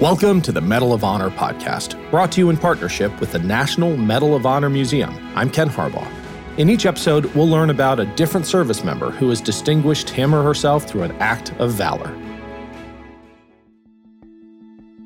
Welcome to the Medal of Honor podcast, brought to you in partnership with the National Medal of Honor Museum. I'm Ken Harbaugh. In each episode, we'll learn about a different service member who has distinguished him or herself through an act of valor.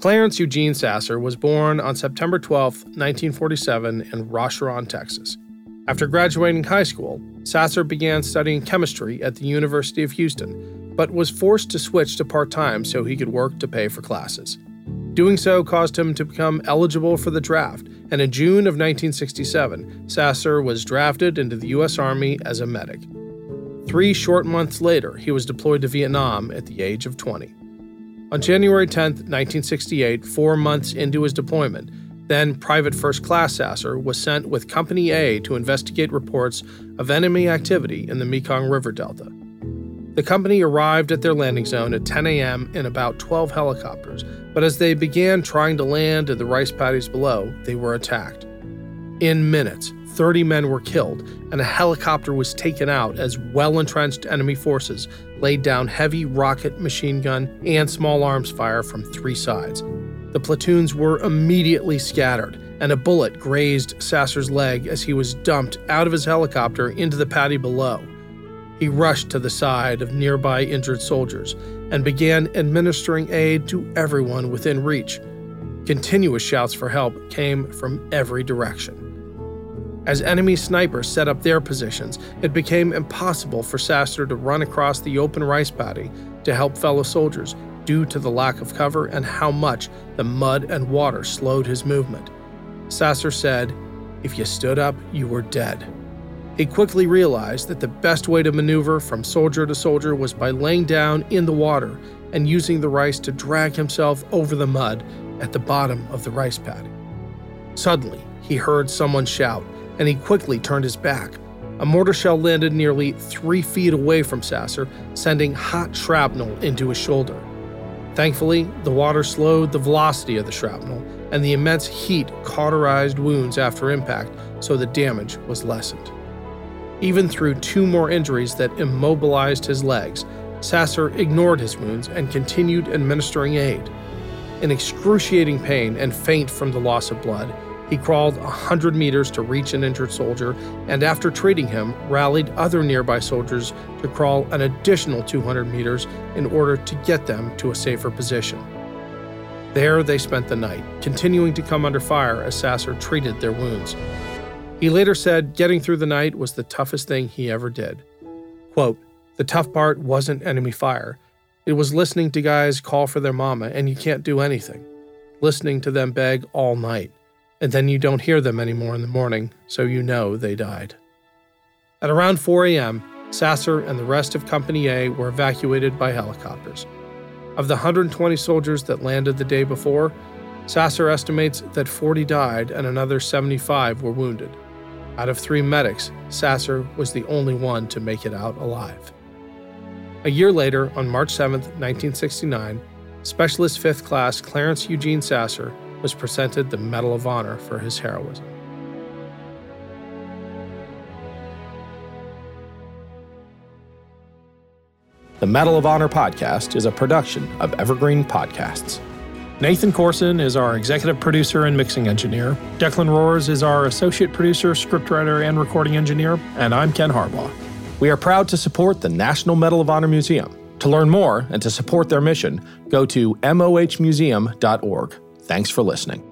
Clarence Eugene Sasser was born on September 12, 1947, in Rosharon, Texas. After graduating high school, Sasser began studying chemistry at the University of Houston, but was forced to switch to part time so he could work to pay for classes. Doing so caused him to become eligible for the draft, and in June of 1967, Sasser was drafted into the U.S. Army as a medic. Three short months later, he was deployed to Vietnam at the age of 20. On January 10, 1968, four months into his deployment, then Private First Class Sasser was sent with Company A to investigate reports of enemy activity in the Mekong River Delta. The company arrived at their landing zone at 10 a.m. in about 12 helicopters, but as they began trying to land in the rice paddies below, they were attacked. In minutes, 30 men were killed, and a helicopter was taken out as well entrenched enemy forces laid down heavy rocket, machine gun, and small arms fire from three sides. The platoons were immediately scattered, and a bullet grazed Sasser's leg as he was dumped out of his helicopter into the paddy below. He rushed to the side of nearby injured soldiers and began administering aid to everyone within reach. Continuous shouts for help came from every direction. As enemy snipers set up their positions, it became impossible for Sasser to run across the open rice paddy to help fellow soldiers due to the lack of cover and how much the mud and water slowed his movement. Sasser said, If you stood up, you were dead. He quickly realized that the best way to maneuver from soldier to soldier was by laying down in the water and using the rice to drag himself over the mud at the bottom of the rice paddy. Suddenly, he heard someone shout, and he quickly turned his back. A mortar shell landed nearly three feet away from Sasser, sending hot shrapnel into his shoulder. Thankfully, the water slowed the velocity of the shrapnel, and the immense heat cauterized wounds after impact, so the damage was lessened. Even through two more injuries that immobilized his legs, Sasser ignored his wounds and continued administering aid. In excruciating pain and faint from the loss of blood, he crawled 100 meters to reach an injured soldier, and after treating him, rallied other nearby soldiers to crawl an additional 200 meters in order to get them to a safer position. There they spent the night, continuing to come under fire as Sasser treated their wounds. He later said getting through the night was the toughest thing he ever did. Quote, the tough part wasn't enemy fire. It was listening to guys call for their mama and you can't do anything. Listening to them beg all night. And then you don't hear them anymore in the morning, so you know they died. At around 4 a.m., Sasser and the rest of Company A were evacuated by helicopters. Of the 120 soldiers that landed the day before, Sasser estimates that 40 died and another 75 were wounded. Out of three medics, Sasser was the only one to make it out alive. A year later, on March 7, 1969, Specialist 5th Class Clarence Eugene Sasser was presented the Medal of Honor for his heroism. The Medal of Honor podcast is a production of Evergreen Podcasts. Nathan Corson is our executive producer and mixing engineer. Declan Roars is our associate producer, scriptwriter, and recording engineer. And I'm Ken Harbaugh. We are proud to support the National Medal of Honor Museum. To learn more and to support their mission, go to mohmuseum.org. Thanks for listening.